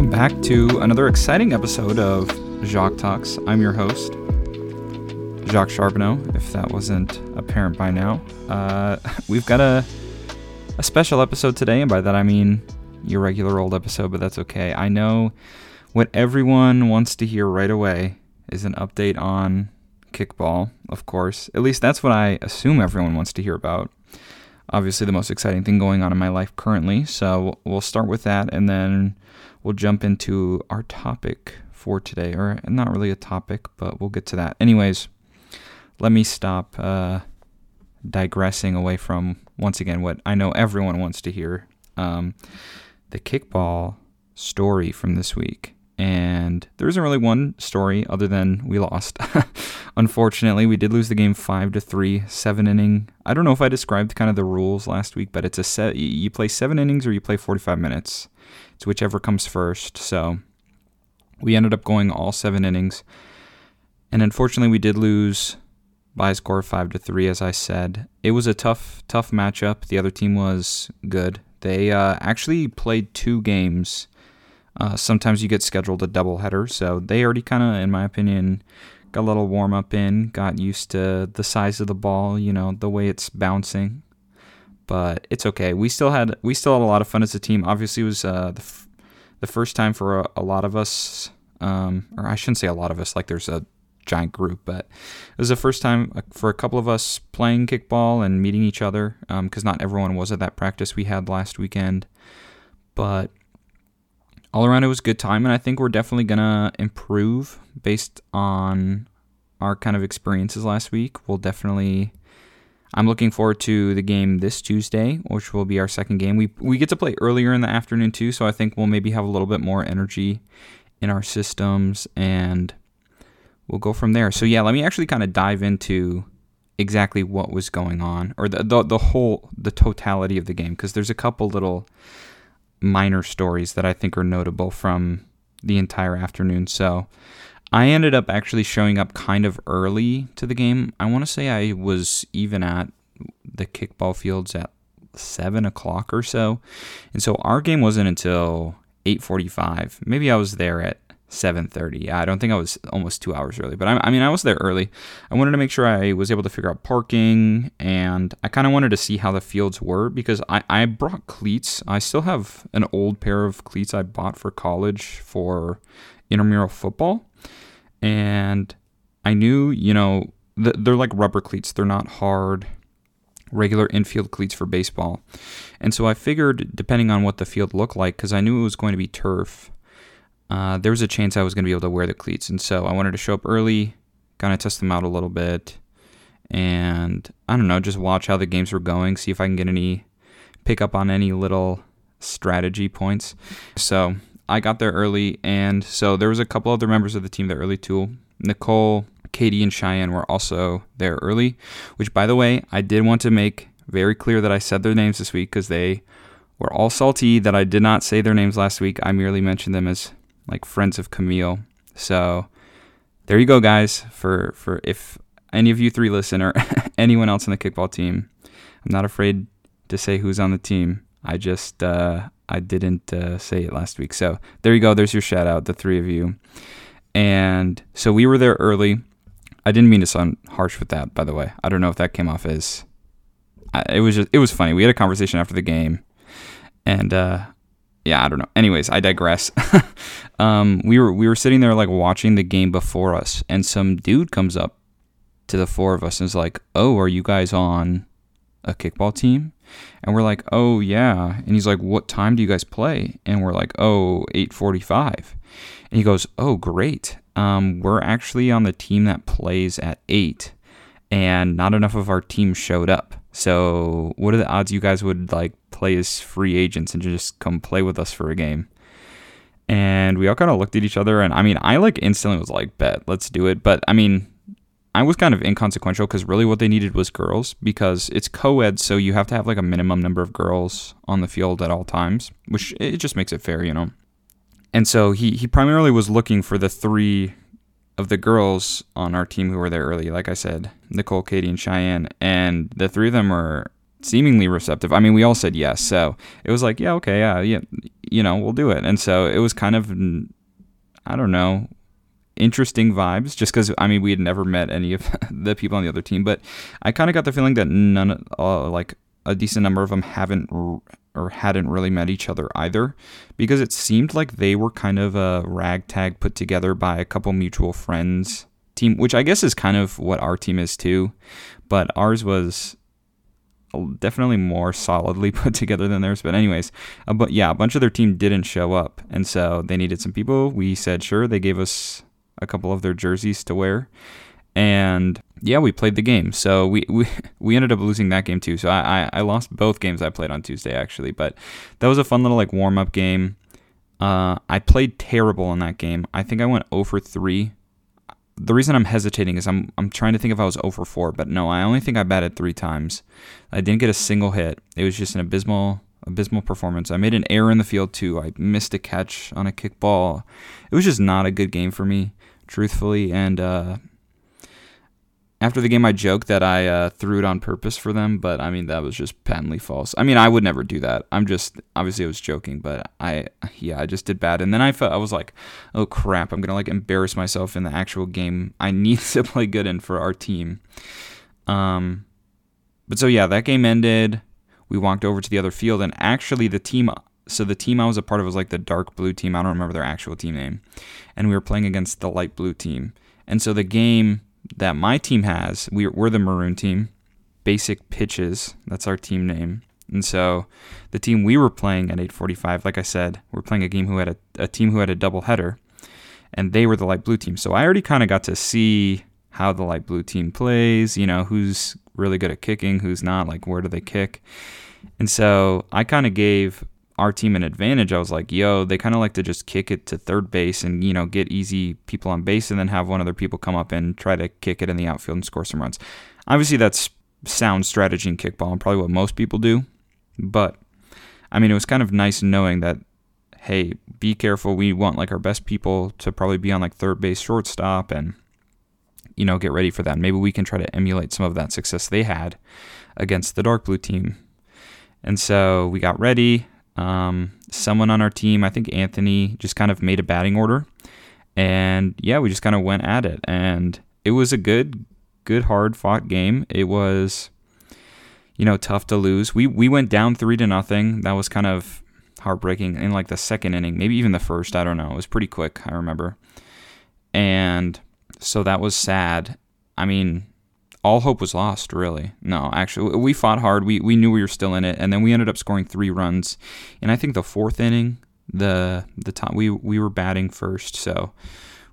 welcome back to another exciting episode of Jacques Talks. I'm your host, Jacques Charbonneau, if that wasn't apparent by now. Uh, we've got a, a special episode today, and by that I mean your regular old episode, but that's okay. I know what everyone wants to hear right away is an update on kickball, of course. At least that's what I assume everyone wants to hear about obviously the most exciting thing going on in my life currently. So we'll start with that and then we'll jump into our topic for today. Or not really a topic, but we'll get to that. Anyways, let me stop uh, digressing away from, once again, what I know everyone wants to hear um, the kickball story from this week. And there isn't really one story other than we lost. Unfortunately, we did lose the game five to three, seven inning. I don't know if I described kind of the rules last week, but it's a set. You play seven innings or you play 45 minutes. It's whichever comes first. So we ended up going all seven innings, and unfortunately, we did lose by a score of five to three. As I said, it was a tough, tough matchup. The other team was good. They uh, actually played two games uh, sometimes you get scheduled a doubleheader, so they already kind of, in my opinion, got a little warm up in, got used to the size of the ball, you know, the way it's bouncing. But it's okay. We still had we still had a lot of fun as a team. Obviously, it was uh, the f- the first time for a, a lot of us, um, or I shouldn't say a lot of us, like there's a giant group, but it was the first time uh, for a couple of us playing kickball and meeting each other because um, not everyone was at that practice we had last weekend. But all around it was a good time and i think we're definitely gonna improve based on our kind of experiences last week we'll definitely i'm looking forward to the game this tuesday which will be our second game we, we get to play earlier in the afternoon too so i think we'll maybe have a little bit more energy in our systems and we'll go from there so yeah let me actually kind of dive into exactly what was going on or the, the, the whole the totality of the game because there's a couple little minor stories that I think are notable from the entire afternoon. So I ended up actually showing up kind of early to the game. I want to say I was even at the kickball fields at seven o'clock or so, and so our game wasn't until eight forty-five. Maybe I was there at 7:30. I don't think I was almost two hours early, but I, I, mean I was there early. I wanted to make sure I was able to figure out parking, and I kind of wanted to see how the fields were because I I brought cleats. I still have an old pair of cleats I bought for college for intramural football, and I knew you know they're like rubber cleats. They're not hard regular infield cleats for baseball. And so I figured, depending on what the field looked like, because I knew it was going to be turf, uh, there was a chance I was going to be able to wear the cleats. And so I wanted to show up early, kind of test them out a little bit, and I don't know, just watch how the games were going, see if I can get any, pick up on any little strategy points. So I got there early, and so there was a couple other members of the team there early too. Nicole, Katie, and Cheyenne were also there early, which, by the way, I did want to make very clear that I said their names this week because they were all salty that I did not say their names last week. I merely mentioned them as like friends of Camille. So there you go, guys. For for if any of you three listen or anyone else on the kickball team, I'm not afraid to say who's on the team. I just uh, I didn't uh, say it last week. So there you go. There's your shout out, the three of you. And so we were there early. I didn't mean to sound harsh with that, by the way. I don't know if that came off as. it was just it was funny. We had a conversation after the game, and uh, yeah, I don't know. Anyways, I digress. um, we were we were sitting there like watching the game before us, and some dude comes up to the four of us and is like, "Oh, are you guys on a kickball team?" And we're like, "Oh yeah." And he's like, "What time do you guys play?" And we're like, "Oh, 8:45." And he goes, "Oh, great. Um, we're actually on the team that plays at 8." And not enough of our team showed up. So, what are the odds you guys would like play as free agents and just come play with us for a game? And we all kind of looked at each other, and I mean, I like instantly was like, "Bet, let's do it." But I mean, I was kind of inconsequential because really what they needed was girls because it's co-ed, so you have to have like a minimum number of girls on the field at all times, which it just makes it fair, you know. And so he he primarily was looking for the three of the girls on our team who were there early, like I said, Nicole, Katie, and Cheyenne, and the three of them were seemingly receptive. I mean, we all said yes, so it was like, yeah, okay, yeah, yeah, you know, we'll do it. And so it was kind of, I don't know, interesting vibes just because I mean we had never met any of the people on the other team, but I kind of got the feeling that none, uh, like a decent number of them haven't or hadn't really met each other either, because it seemed like they were kind of a ragtag put together by a couple mutual friends team, which I guess is kind of what our team is too, but ours was definitely more solidly put together than theirs. But anyways, but yeah, a bunch of their team didn't show up, and so they needed some people. We said sure. They gave us a couple of their jerseys to wear, and yeah, we played the game. So we we, we ended up losing that game too. So I, I, I lost both games I played on Tuesday actually, but that was a fun little like warm up game. Uh, I played terrible in that game. I think I went 0 for 3. The reason I'm hesitating is I'm I'm trying to think if I was 0 for 4, but no, I only think I batted three times. I didn't get a single hit. It was just an abysmal abysmal performance. I made an error in the field too. I missed a catch on a kickball. It was just not a good game for me, truthfully, and uh, after the game, I joked that I uh, threw it on purpose for them, but I mean that was just patently false. I mean, I would never do that. I'm just obviously I was joking, but I yeah I just did bad, and then I felt I was like, oh crap, I'm gonna like embarrass myself in the actual game. I need to play good in for our team. Um, but so yeah, that game ended. We walked over to the other field, and actually the team. So the team I was a part of was like the dark blue team. I don't remember their actual team name, and we were playing against the light blue team. And so the game that my team has. We're, we're the maroon team. Basic pitches. That's our team name. And so the team we were playing at 8:45, like I said, we're playing a game who had a, a team who had a double header, and they were the light blue team. So I already kind of got to see how the light blue team plays. You know, who's really good at kicking, who's not. Like where do they kick? And so I kind of gave our team an advantage. I was like, yo, they kind of like to just kick it to third base and, you know, get easy people on base and then have one other people come up and try to kick it in the outfield and score some runs. Obviously, that's sound strategy in kickball and probably what most people do. But, I mean, it was kind of nice knowing that, hey, be careful. We want like our best people to probably be on like third base, shortstop, and, you know, get ready for that. Maybe we can try to emulate some of that success they had against the dark blue team. And so we got ready. Um, someone on our team, I think Anthony, just kind of made a batting order, and yeah, we just kind of went at it, and it was a good, good hard fought game. It was, you know, tough to lose. We we went down three to nothing. That was kind of heartbreaking in like the second inning, maybe even the first. I don't know. It was pretty quick. I remember, and so that was sad. I mean, all hope was lost, really. No, actually, we fought hard. We, we knew we were still in it, and then we ended up scoring three runs. And I think the fourth inning, the the top, we we were batting first, so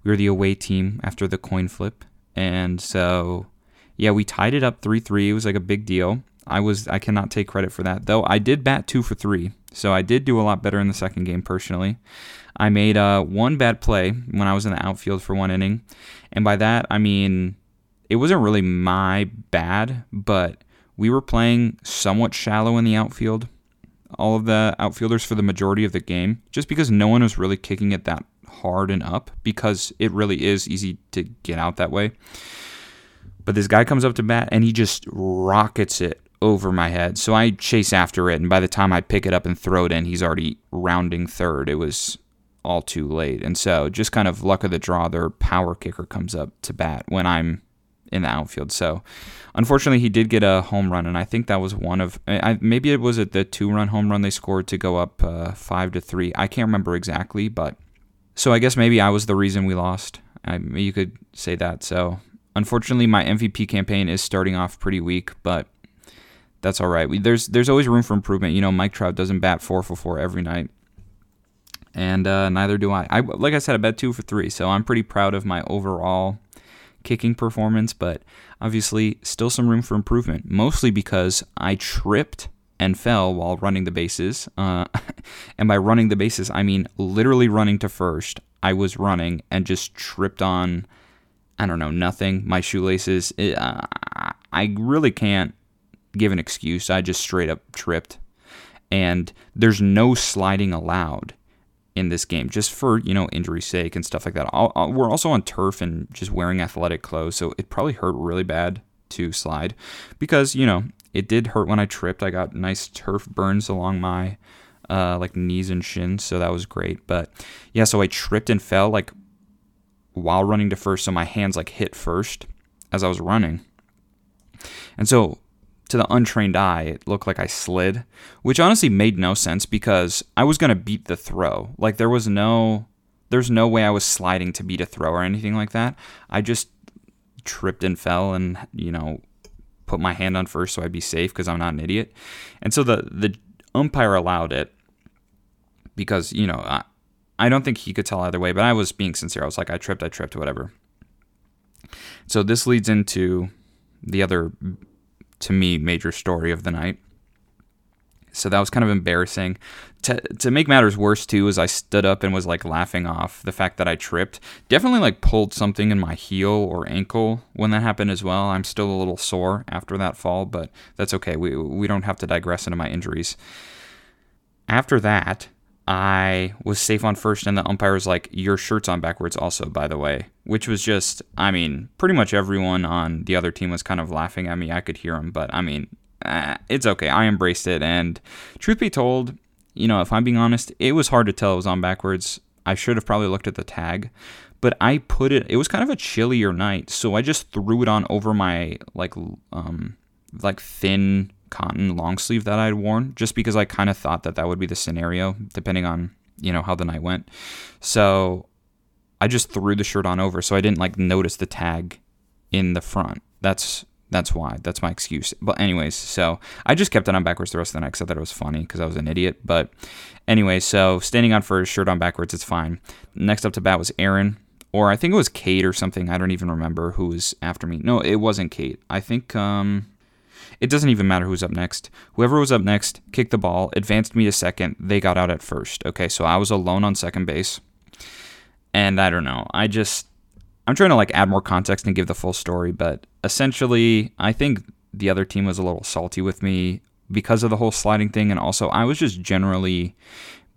we were the away team after the coin flip, and so yeah, we tied it up three three. It was like a big deal. I was I cannot take credit for that though. I did bat two for three, so I did do a lot better in the second game personally. I made uh, one bad play when I was in the outfield for one inning, and by that I mean it wasn't really my bad, but we were playing somewhat shallow in the outfield. All of the outfielders for the majority of the game, just because no one was really kicking it that hard and up, because it really is easy to get out that way. But this guy comes up to bat and he just rockets it over my head. So I chase after it, and by the time I pick it up and throw it in, he's already rounding third. It was all too late. And so, just kind of luck of the draw, their power kicker comes up to bat when I'm in the outfield. So, unfortunately, he did get a home run, and I think that was one of I, maybe it was the two-run home run they scored to go up uh, five to three. I can't remember exactly, but so I guess maybe I was the reason we lost. I, you could say that. So, unfortunately, my MVP campaign is starting off pretty weak, but that's all right. We, there's there's always room for improvement. You know, Mike Trout doesn't bat four for four every night. And uh, neither do I. I. Like I said, I bet two for three, so I'm pretty proud of my overall kicking performance, but obviously still some room for improvement, mostly because I tripped and fell while running the bases. Uh, and by running the bases, I mean literally running to first. I was running and just tripped on, I don't know, nothing. My shoelaces. It, uh, I really can't give an excuse. I just straight up tripped. And there's no sliding allowed in this game, just for you know injury sake and stuff like that. I'll, I'll, we're also on turf and just wearing athletic clothes, so it probably hurt really bad to slide because you know it did hurt when I tripped. I got nice turf burns along my uh, like knees and shins, so that was great. But yeah, so I tripped and fell like while running to first, so my hands like hit first as I was running. And so to the untrained eye, it looked like I slid, which honestly made no sense because I was going to beat the throw. Like there was no there's no way I was sliding to beat a throw or anything like that. I just tripped and fell and, you know, put my hand on first so I'd be safe because I'm not an idiot. And so the the umpire allowed it because, you know, I, I don't think he could tell either way, but I was being sincere. I was like, I tripped, I tripped, whatever. So this leads into the other, to me, major story of the night. So that was kind of embarrassing. To, to make matters worse too, is I stood up and was like laughing off the fact that I tripped. Definitely like pulled something in my heel or ankle when that happened as well. I'm still a little sore after that fall, but that's okay. We we don't have to digress into my injuries. After that, I was safe on first, and the umpire was like, Your shirt's on backwards, also, by the way. Which was just, I mean, pretty much everyone on the other team was kind of laughing at me. I could hear them, but I mean, eh, it's okay. I embraced it. And truth be told, you know, if I'm being honest, it was hard to tell it was on backwards. I should have probably looked at the tag, but I put it, it was kind of a chillier night. So I just threw it on over my, like, um, like thin cotton long sleeve that I'd worn just because I kind of thought that that would be the scenario depending on, you know, how the night went. So I just threw the shirt on over so I didn't like notice the tag in the front. That's that's why. That's my excuse. But anyways, so I just kept it on backwards the rest of the night because I thought it was funny because I was an idiot. But anyway, so standing on first, shirt on backwards, it's fine. Next up to bat was Aaron, or I think it was Kate or something. I don't even remember who was after me. No, it wasn't Kate. I think um, it doesn't even matter who's up next. Whoever was up next kicked the ball, advanced me to second. They got out at first. Okay, so I was alone on second base. And I don't know. I just I'm trying to like add more context and give the full story, but essentially, I think the other team was a little salty with me because of the whole sliding thing, and also I was just generally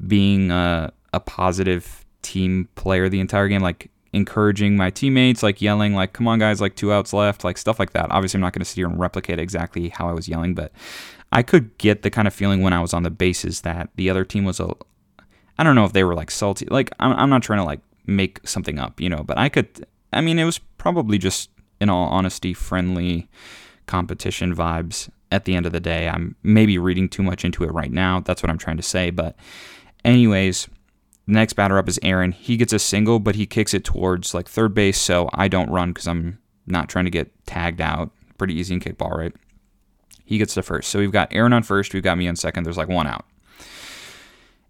being a, a positive team player the entire game. Like encouraging my teammates, like yelling, like, come on, guys, like two outs left, like stuff like that. Obviously, I'm not going to sit here and replicate exactly how I was yelling, but I could get the kind of feeling when I was on the bases that the other team was a, I don't know if they were like salty. Like, I'm, I'm not trying to like make something up, you know, but I could, I mean, it was probably just, in all honesty, friendly competition vibes at the end of the day. I'm maybe reading too much into it right now. That's what I'm trying to say. But, anyways, the next batter up is Aaron. He gets a single, but he kicks it towards like third base, so I don't run because I'm not trying to get tagged out. Pretty easy in kickball, right? He gets the first. So we've got Aaron on first, we've got me on second. There's like one out.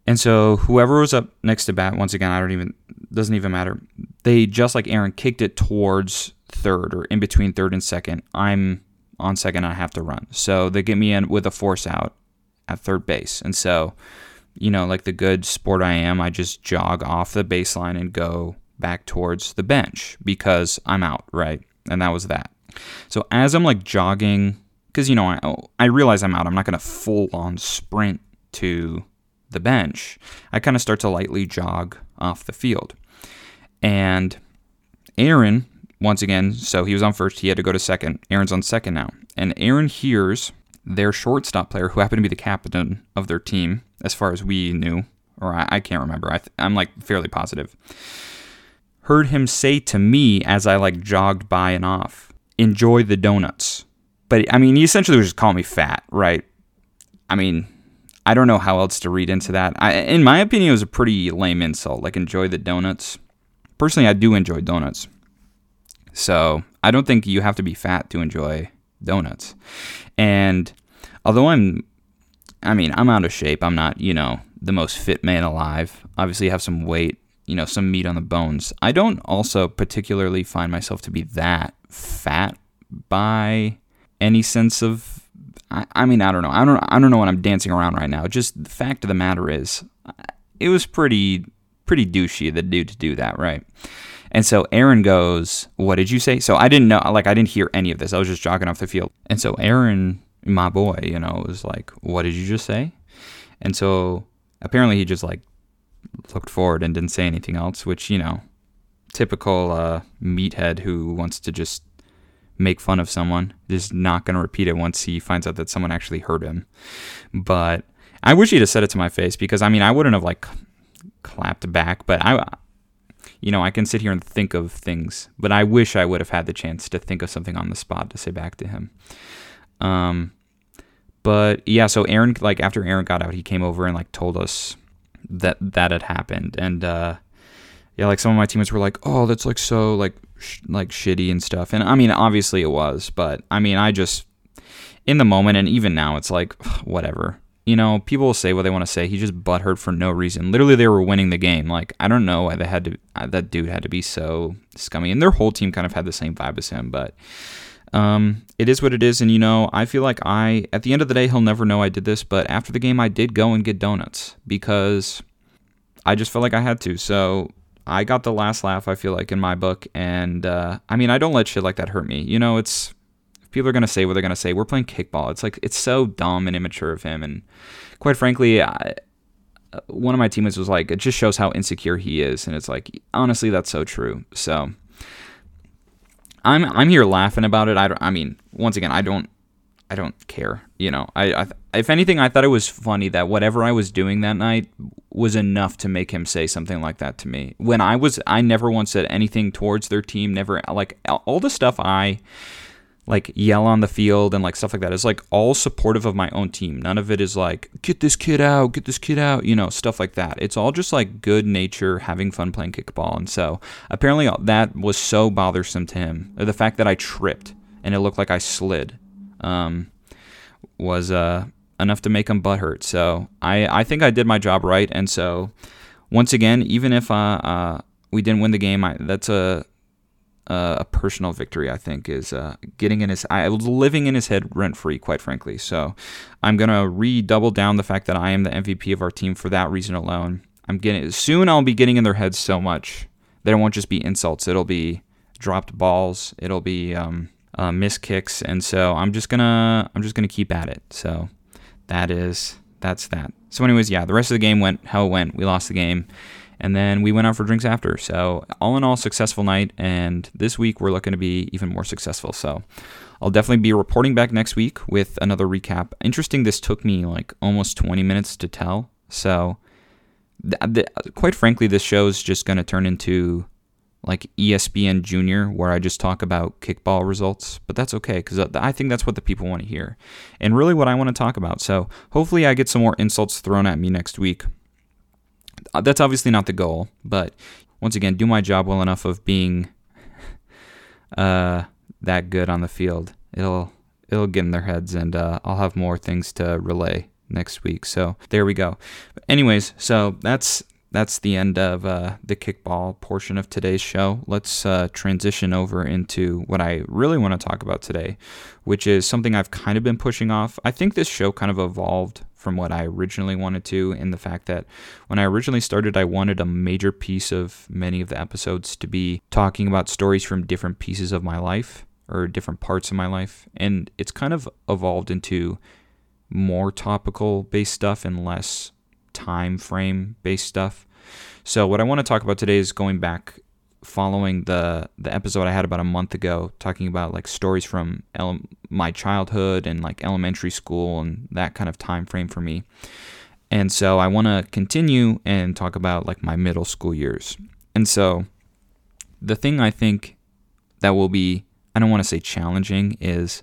And so whoever was up next to bat, once again, I don't even doesn't even matter. They just like Aaron kicked it towards third or in between third and second. I'm on second, I have to run. So they get me in with a force out at third base. And so you know, like the good sport I am, I just jog off the baseline and go back towards the bench because I'm out, right? And that was that. So as I'm like jogging, because you know, I, oh, I realize I'm out, I'm not going to full on sprint to the bench. I kind of start to lightly jog off the field. And Aaron, once again, so he was on first, he had to go to second. Aaron's on second now. And Aaron hears their shortstop player, who happened to be the captain of their team, as far as we knew, or I, I can't remember. I th- I'm like fairly positive. Heard him say to me as I like jogged by and off, "Enjoy the donuts." But I mean, he essentially was just calling me fat, right? I mean, I don't know how else to read into that. I, in my opinion, it was a pretty lame insult. Like, enjoy the donuts. Personally, I do enjoy donuts. So I don't think you have to be fat to enjoy donuts. And although I'm, I mean, I'm out of shape. I'm not, you know, the most fit man alive. Obviously, I have some weight, you know, some meat on the bones. I don't also particularly find myself to be that fat by any sense of. I, I mean, I don't know. I don't. I don't know what I'm dancing around right now. Just the fact of the matter is, it was pretty, pretty douchey of the dude to do that, right? And so Aaron goes, What did you say? So I didn't know, like, I didn't hear any of this. I was just jogging off the field. And so Aaron, my boy, you know, was like, What did you just say? And so apparently he just, like, looked forward and didn't say anything else, which, you know, typical uh, meathead who wants to just make fun of someone is not going to repeat it once he finds out that someone actually hurt him. But I wish he'd have said it to my face because I mean I wouldn't have like clapped back, but I you know, I can sit here and think of things, but I wish I would have had the chance to think of something on the spot to say back to him. Um, but yeah, so Aaron, like after Aaron got out, he came over and like told us that that had happened, and uh, yeah, like some of my teammates were like, "Oh, that's like so like sh- like shitty and stuff," and I mean, obviously it was, but I mean, I just in the moment, and even now, it's like whatever you know, people will say what they want to say. He just butthurt for no reason. Literally, they were winning the game. Like, I don't know why they had to. Uh, that dude had to be so scummy, and their whole team kind of had the same vibe as him. But um, it is what it is, and you know, I feel like I. At the end of the day, he'll never know I did this. But after the game, I did go and get donuts because I just felt like I had to. So I got the last laugh. I feel like in my book, and uh, I mean, I don't let shit like that hurt me. You know, it's people are going to say what they're going to say. We're playing kickball. It's like it's so dumb and immature of him. And quite frankly, I, one of my teammates was like, it just shows how insecure he is. And it's like, honestly, that's so true. So I'm I'm here laughing about it. I don't, I mean, once again, I don't I don't care. You know, I, I if anything, I thought it was funny that whatever I was doing that night was enough to make him say something like that to me. When I was, I never once said anything towards their team. Never like all the stuff I like yell on the field and like stuff like that is like all supportive of my own team. None of it is like get this kid out, get this kid out, you know, stuff like that. It's all just like good nature, having fun playing kickball. And so apparently that was so bothersome to him. The fact that I tripped and it looked like I slid um, was uh, enough to make him butthurt. So I I think I did my job right. And so once again, even if uh, uh we didn't win the game, I, that's a uh, a personal victory. I think is uh, getting in his. I was living in his head rent free, quite frankly. So I'm gonna redouble down the fact that I am the MVP of our team for that reason alone. I'm getting soon. I'll be getting in their heads so much that it won't just be insults. It'll be dropped balls. It'll be um, uh, missed kicks, and so I'm just gonna I'm just gonna keep at it. So that is that's that. So, anyways, yeah, the rest of the game went how it went. We lost the game and then we went out for drinks after. So, all in all, successful night. And this week, we're looking to be even more successful. So, I'll definitely be reporting back next week with another recap. Interesting, this took me like almost 20 minutes to tell. So, th- th- quite frankly, this show is just going to turn into like ESPN Junior, where I just talk about kickball results. But that's okay because uh, I think that's what the people want to hear and really what I want to talk about. So, hopefully, I get some more insults thrown at me next week. Uh, that's obviously not the goal, but once again, do my job well enough of being uh, that good on the field. It'll it'll get in their heads, and uh, I'll have more things to relay next week. So there we go. Anyways, so that's that's the end of uh, the kickball portion of today's show. Let's uh, transition over into what I really want to talk about today, which is something I've kind of been pushing off. I think this show kind of evolved from what I originally wanted to, in the fact that when I originally started, I wanted a major piece of many of the episodes to be talking about stories from different pieces of my life or different parts of my life. And it's kind of evolved into more topical based stuff and less time frame based stuff. So what I want to talk about today is going back following the the episode I had about a month ago talking about like stories from ele- my childhood and like elementary school and that kind of time frame for me. And so I want to continue and talk about like my middle school years. And so the thing I think that will be I don't want to say challenging is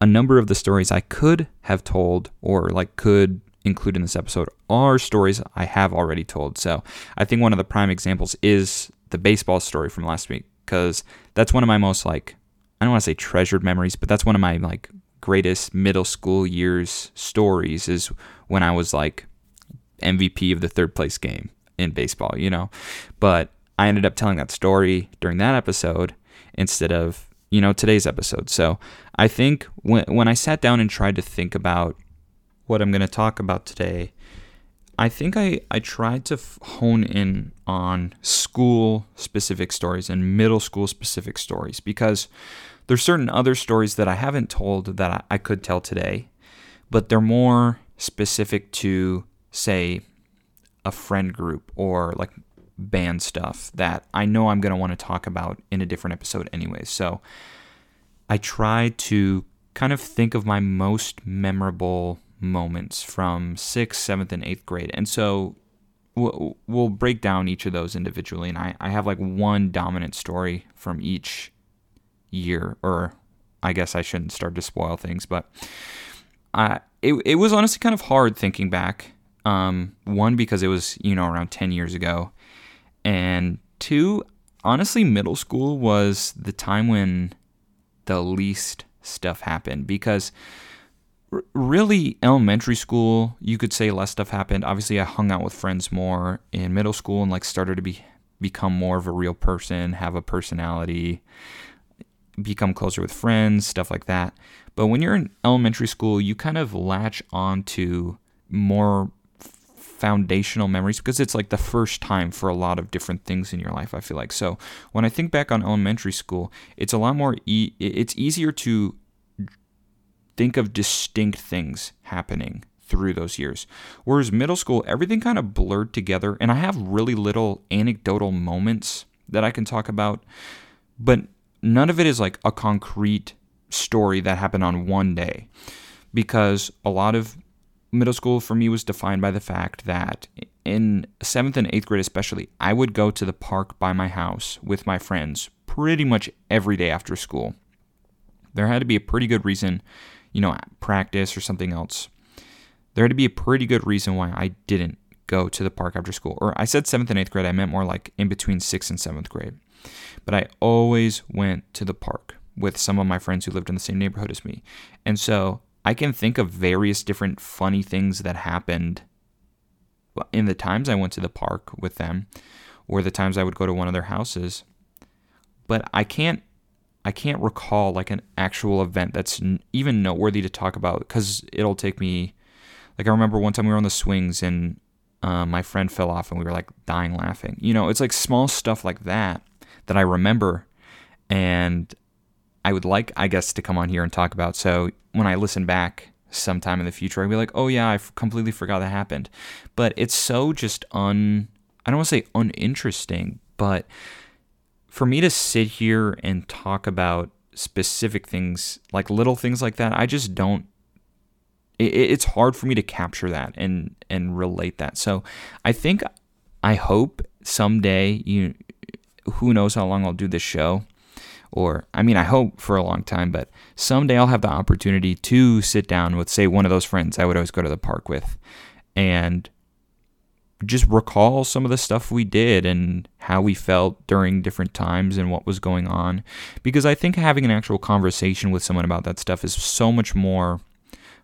a number of the stories I could have told or like could include in this episode are stories I have already told. So I think one of the prime examples is the baseball story from last week because that's one of my most like I don't want to say treasured memories, but that's one of my like greatest middle school years stories is when I was like MVP of the third place game in baseball, you know. But I ended up telling that story during that episode instead of, you know, today's episode. So I think when when I sat down and tried to think about what I'm going to talk about today, I think I, I tried to f- hone in on school specific stories and middle school specific stories because there's certain other stories that I haven't told that I, I could tell today, but they're more specific to, say, a friend group or like band stuff that I know I'm going to want to talk about in a different episode anyway. So I try to kind of think of my most memorable moments from sixth, seventh, and eighth grade. And so we'll, we'll break down each of those individually. And I, I have like one dominant story from each year, or I guess I shouldn't start to spoil things, but I, it, it was honestly kind of hard thinking back. Um, one, because it was, you know, around 10 years ago. And two, honestly, middle school was the time when the least stuff happened because r- really elementary school you could say less stuff happened. Obviously i hung out with friends more in middle school and like started to be become more of a real person have a personality become closer with friends stuff like that. But when you're in elementary school you kind of latch on to more foundational memories because it's like the first time for a lot of different things in your life i feel like. So when i think back on elementary school it's a lot more e- it's easier to think of distinct things happening through those years whereas middle school everything kind of blurred together and i have really little anecdotal moments that i can talk about but none of it is like a concrete story that happened on one day because a lot of middle school for me was defined by the fact that in seventh and eighth grade, especially, I would go to the park by my house with my friends pretty much every day after school. There had to be a pretty good reason, you know, practice or something else. There had to be a pretty good reason why I didn't go to the park after school. Or I said seventh and eighth grade, I meant more like in between sixth and seventh grade. But I always went to the park with some of my friends who lived in the same neighborhood as me. And so I can think of various different funny things that happened in the times I went to the park with them or the times I would go to one of their houses. But I can't I can't recall like an actual event that's even noteworthy to talk about cuz it'll take me like I remember one time we were on the swings and uh, my friend fell off and we were like dying laughing. You know, it's like small stuff like that that I remember and I would like, I guess, to come on here and talk about. So when I listen back sometime in the future, I'd be like, oh yeah, I completely forgot that happened. But it's so just un, I don't want to say uninteresting, but for me to sit here and talk about specific things, like little things like that, I just don't. It, it's hard for me to capture that and and relate that. So I think, I hope someday you, who knows how long I'll do this show or I mean, I hope for a long time, but someday I'll have the opportunity to sit down with, say, one of those friends I would always go to the park with and just recall some of the stuff we did and how we felt during different times and what was going on. Because I think having an actual conversation with someone about that stuff is so much more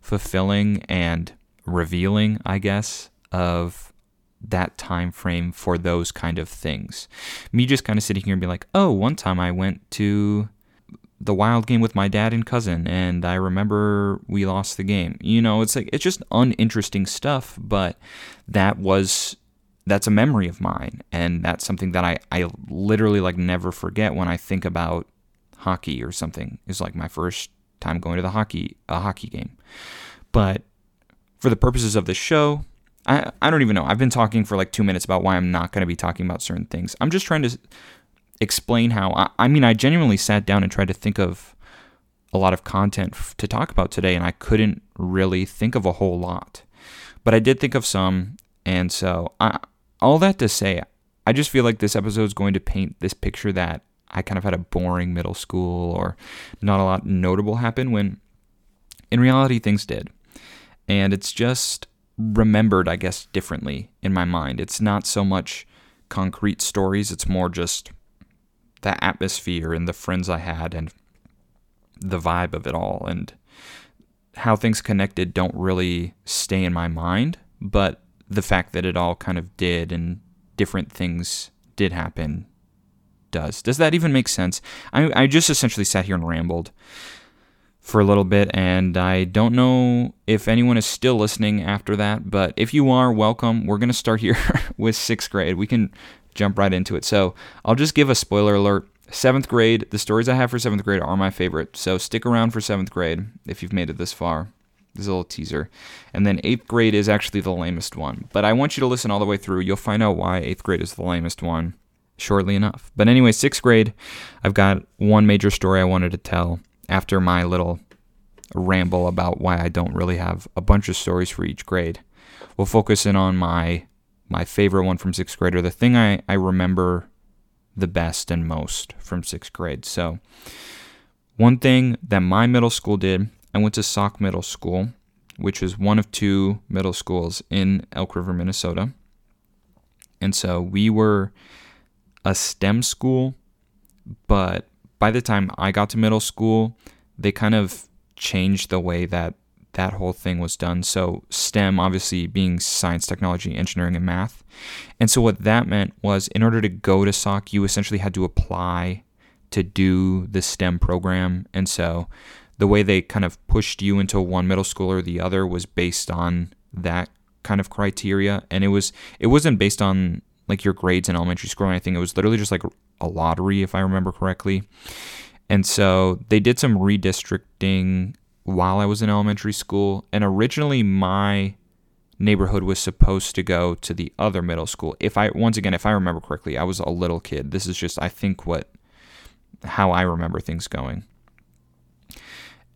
fulfilling and revealing, I guess, of that time frame for those kind of things. Me just kind of sitting here and be like, oh, one time I went to the wild game with my dad and cousin and I remember we lost the game. You know, it's like it's just uninteresting stuff, but that was that's a memory of mine and that's something that I, I literally like never forget when I think about hockey or something. Is like my first time going to the hockey a hockey game. But for the purposes of the show, I, I don't even know. I've been talking for like two minutes about why I'm not going to be talking about certain things. I'm just trying to explain how. I, I mean, I genuinely sat down and tried to think of a lot of content f- to talk about today, and I couldn't really think of a whole lot. But I did think of some, and so I, all that to say, I just feel like this episode is going to paint this picture that I kind of had a boring middle school or not a lot notable happen when in reality things did. And it's just remembered, I guess, differently in my mind. It's not so much concrete stories, it's more just the atmosphere and the friends I had and the vibe of it all. And how things connected don't really stay in my mind, but the fact that it all kind of did and different things did happen does. Does that even make sense? I, I just essentially sat here and rambled for a little bit, and I don't know if anyone is still listening after that, but if you are, welcome. We're going to start here with sixth grade. We can jump right into it. So I'll just give a spoiler alert. Seventh grade, the stories I have for seventh grade are my favorite, so stick around for seventh grade if you've made it this far. This is a little teaser. And then eighth grade is actually the lamest one. But I want you to listen all the way through. You'll find out why eighth grade is the lamest one shortly enough. But anyway, sixth grade, I've got one major story I wanted to tell after my little ramble about why I don't really have a bunch of stories for each grade. We'll focus in on my my favorite one from sixth grade or the thing I, I remember the best and most from sixth grade. So, one thing that my middle school did, I went to Salk Middle School, which is one of two middle schools in Elk River, Minnesota. And so we were a STEM school, but by the time I got to middle school, they kind of changed the way that that whole thing was done. So, STEM obviously being science, technology, engineering, and math. And so, what that meant was in order to go to Salk, you essentially had to apply to do the STEM program. And so, the way they kind of pushed you into one middle school or the other was based on that kind of criteria. And it was, it wasn't based on like your grades in elementary school or anything. It was literally just like a lottery, if I remember correctly. And so they did some redistricting while I was in elementary school. And originally, my neighborhood was supposed to go to the other middle school. If I, once again, if I remember correctly, I was a little kid. This is just, I think, what, how I remember things going.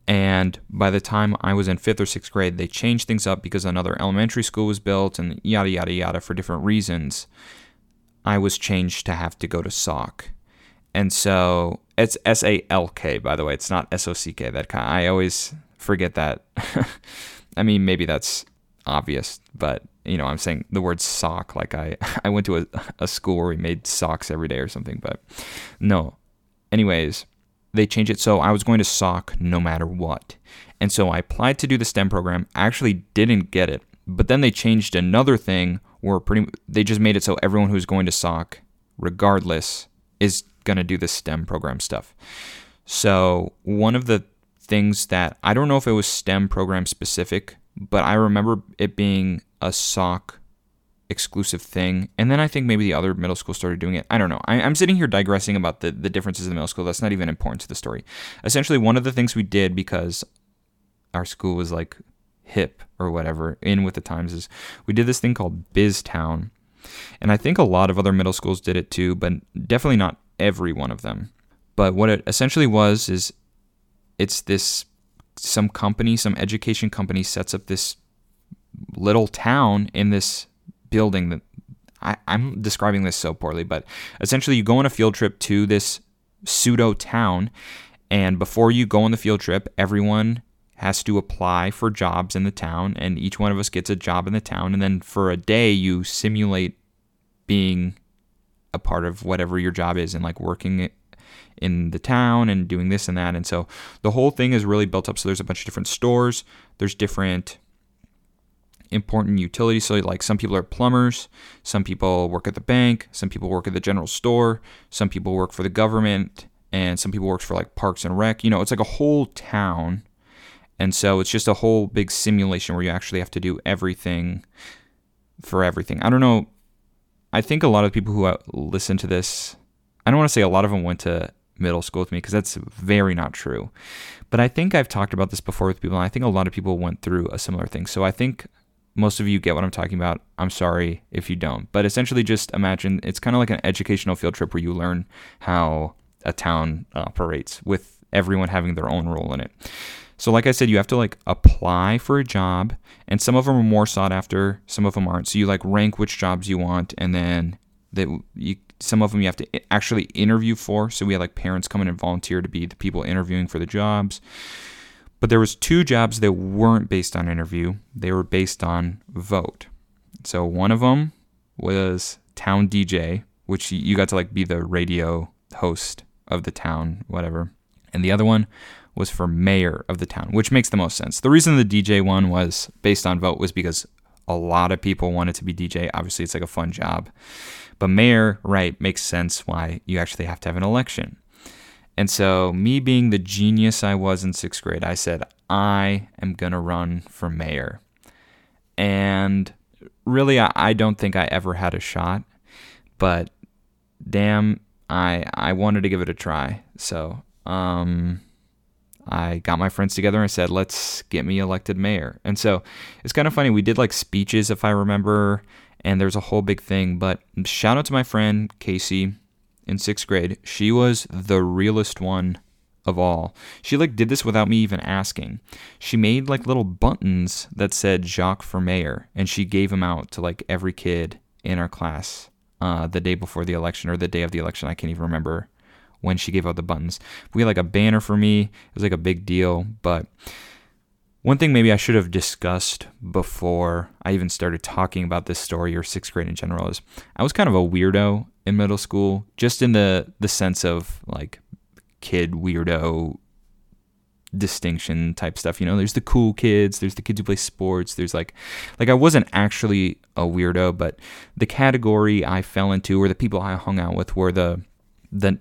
And by the time I was in fifth or sixth grade, they changed things up because another elementary school was built and yada, yada, yada for different reasons. I was changed to have to go to Salk. And so it's S A L K, by the way. It's not S O C K. That kind. I always forget that. I mean, maybe that's obvious, but you know, I'm saying the word sock like I I went to a, a school where we made socks every day or something, but no. Anyways, they changed it so I was going to Salk no matter what. And so I applied to do the STEM program, actually didn't get it. But then they changed another thing where pretty they just made it so everyone who's going to Salk regardless is going to do the STEM program stuff. So, one of the things that I don't know if it was STEM program specific, but I remember it being a Salk exclusive thing. And then I think maybe the other middle school started doing it. I don't know. I, am sitting here digressing about the, the differences in the middle school. That's not even important to the story. Essentially, one of the things we did because our school was like hip or whatever, in with the times, is we did this thing called BizTown. And I think a lot of other middle schools did it too, but definitely not every one of them. But what it essentially was is it's this some company, some education company sets up this little town in this building that I, I'm describing this so poorly, but essentially you go on a field trip to this pseudo town, and before you go on the field trip, everyone has to apply for jobs in the town, and each one of us gets a job in the town, and then for a day you simulate being a part of whatever your job is and like working in the town and doing this and that. And so the whole thing is really built up. So there's a bunch of different stores, there's different important utilities. So, like some people are plumbers, some people work at the bank, some people work at the general store, some people work for the government, and some people work for like parks and rec. You know, it's like a whole town. And so it's just a whole big simulation where you actually have to do everything for everything. I don't know. I think a lot of people who uh, listen to this, I don't want to say a lot of them went to middle school with me because that's very not true. But I think I've talked about this before with people, and I think a lot of people went through a similar thing. So I think most of you get what I'm talking about. I'm sorry if you don't. But essentially, just imagine it's kind of like an educational field trip where you learn how a town operates with everyone having their own role in it. So, like I said, you have to like apply for a job, and some of them are more sought after, some of them aren't. So you like rank which jobs you want, and then that you some of them you have to actually interview for. So we had like parents come in and volunteer to be the people interviewing for the jobs. But there was two jobs that weren't based on interview. They were based on vote. So one of them was town DJ, which you got to like be the radio host of the town, whatever. And the other one was for mayor of the town, which makes the most sense. The reason the DJ one was based on vote was because a lot of people wanted to be DJ. Obviously, it's like a fun job. But mayor, right, makes sense why you actually have to have an election. And so, me being the genius I was in sixth grade, I said, I am going to run for mayor. And really, I, don't think I ever had a shot, but damn, I, I wanted to give it a try. So, um, I got my friends together and said, let's get me elected mayor. And so it's kind of funny. We did like speeches, if I remember, and there's a whole big thing. But shout out to my friend Casey in sixth grade, she was the realest one of all. She like did this without me even asking. She made like little buttons that said Jacques for mayor, and she gave them out to like every kid in our class uh, the day before the election or the day of the election. I can't even remember when she gave out the buttons. We had like a banner for me. It was like a big deal, but one thing maybe I should have discussed before I even started talking about this story or sixth grade in general is I was kind of a weirdo in middle school, just in the the sense of like kid weirdo distinction type stuff. You know, there's the cool kids, there's the kids who play sports, there's like like I wasn't actually a weirdo, but the category I fell into or the people I hung out with were the the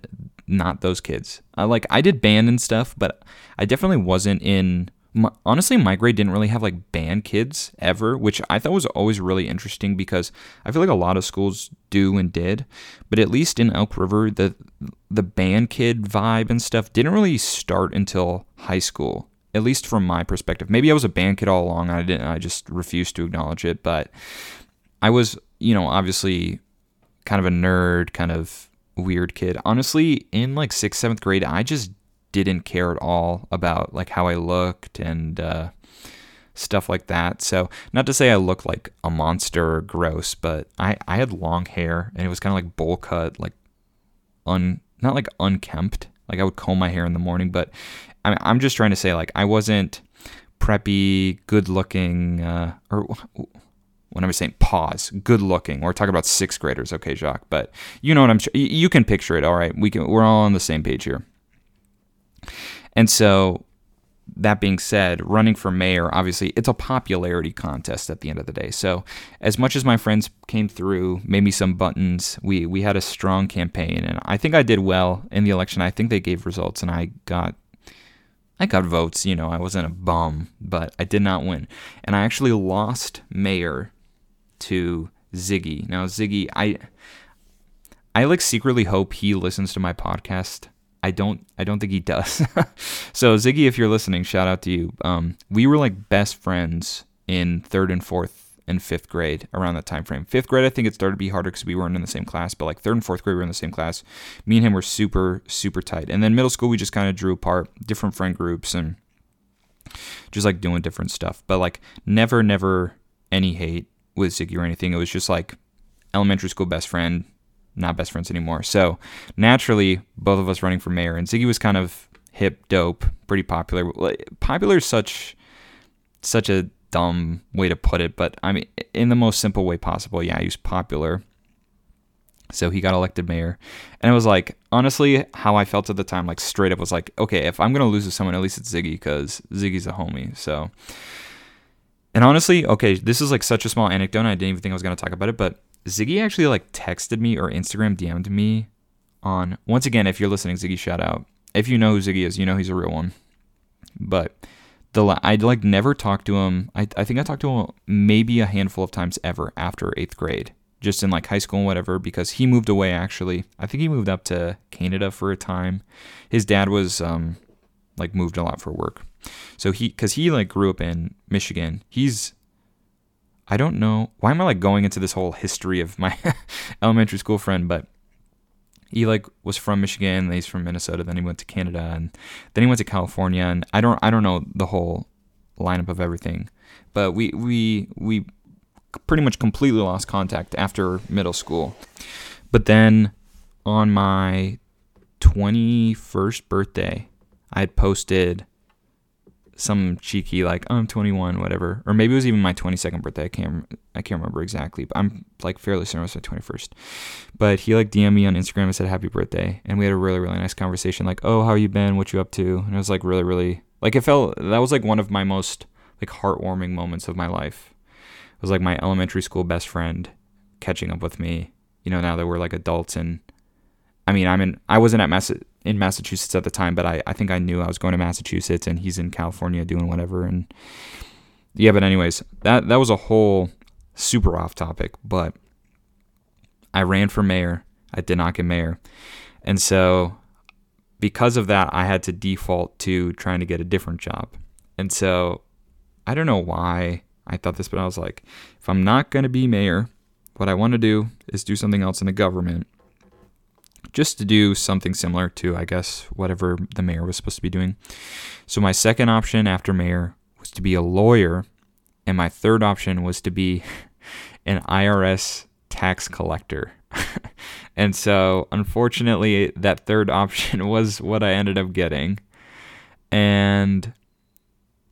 not those kids. I like I did band and stuff, but I definitely wasn't in my, honestly, my grade didn't really have like band kids ever, which I thought was always really interesting because I feel like a lot of schools do and did, but at least in Elk River, the the band kid vibe and stuff didn't really start until high school. At least from my perspective, maybe I was a band kid all along. I didn't. I just refused to acknowledge it, but I was, you know, obviously kind of a nerd, kind of weird kid. Honestly, in like sixth, seventh grade, I just didn't care at all about like how I looked and uh, stuff like that. So not to say I looked like a monster or gross, but I I had long hair and it was kind of like bowl cut, like un not like unkempt. Like I would comb my hair in the morning, but I'm I'm just trying to say like I wasn't preppy, good looking, uh, or when I was saying pause, good looking. We're talking about sixth graders, okay, Jacques. But you know what I'm. Sure. You can picture it. All right, we can. We're all on the same page here. And so, that being said, running for mayor, obviously, it's a popularity contest at the end of the day. So, as much as my friends came through, made me some buttons, we we had a strong campaign, and I think I did well in the election. I think they gave results, and I got I got votes. You know, I wasn't a bum, but I did not win, and I actually lost mayor to Ziggy. Now, Ziggy, I I like secretly hope he listens to my podcast I don't I don't think he does. so Ziggy, if you're listening, shout out to you. Um, we were like best friends in third and fourth and fifth grade around that time frame. Fifth grade, I think it started to be harder because we weren't in the same class. But like third and fourth grade, we were in the same class. Me and him were super super tight. And then middle school, we just kind of drew apart, different friend groups, and just like doing different stuff. But like never never any hate with Ziggy or anything. It was just like elementary school best friend not best friends anymore. So naturally, both of us running for mayor, and Ziggy was kind of hip, dope, pretty popular. Popular is such such a dumb way to put it, but I mean, in the most simple way possible. Yeah, he was popular. So he got elected mayor. And it was like, honestly, how I felt at the time, like straight up was like, okay, if I'm going to lose to someone, at least it's Ziggy because Ziggy's a homie. So, and honestly, okay, this is like such a small anecdote. I didn't even think I was going to talk about it, but Ziggy actually like texted me or Instagram DM'd me on once again, if you're listening, Ziggy shout out. If you know who Ziggy is, you know he's a real one. But the I'd like never talked to him. I I think I talked to him maybe a handful of times ever after eighth grade, just in like high school and whatever. Because he moved away actually. I think he moved up to Canada for a time. His dad was um like moved a lot for work, so he because he like grew up in Michigan. He's I don't know why am I like going into this whole history of my elementary school friend, but he like was from Michigan, then he's from Minnesota, then he went to Canada, and then he went to California, and I don't I don't know the whole lineup of everything, but we we we pretty much completely lost contact after middle school. But then on my 21st birthday, I had posted some cheeky like oh, I'm 21, whatever, or maybe it was even my 22nd birthday. I can't I can't remember exactly, but I'm like fairly certain it was my 21st. But he like DM'd me on Instagram and said happy birthday, and we had a really really nice conversation. Like oh how you been, what you up to, and it was like really really like it felt that was like one of my most like heartwarming moments of my life. It was like my elementary school best friend catching up with me. You know now that we're like adults and I mean I'm in I wasn't at Mass in Massachusetts at the time, but I, I think I knew I was going to Massachusetts and he's in California doing whatever. And yeah, but anyways, that, that was a whole super off topic, but I ran for mayor. I did not get mayor. And so because of that, I had to default to trying to get a different job. And so I don't know why I thought this, but I was like, if I'm not going to be mayor, what I want to do is do something else in the government just to do something similar to, I guess, whatever the mayor was supposed to be doing. So my second option after mayor was to be a lawyer, and my third option was to be an IRS tax collector. and so, unfortunately, that third option was what I ended up getting. And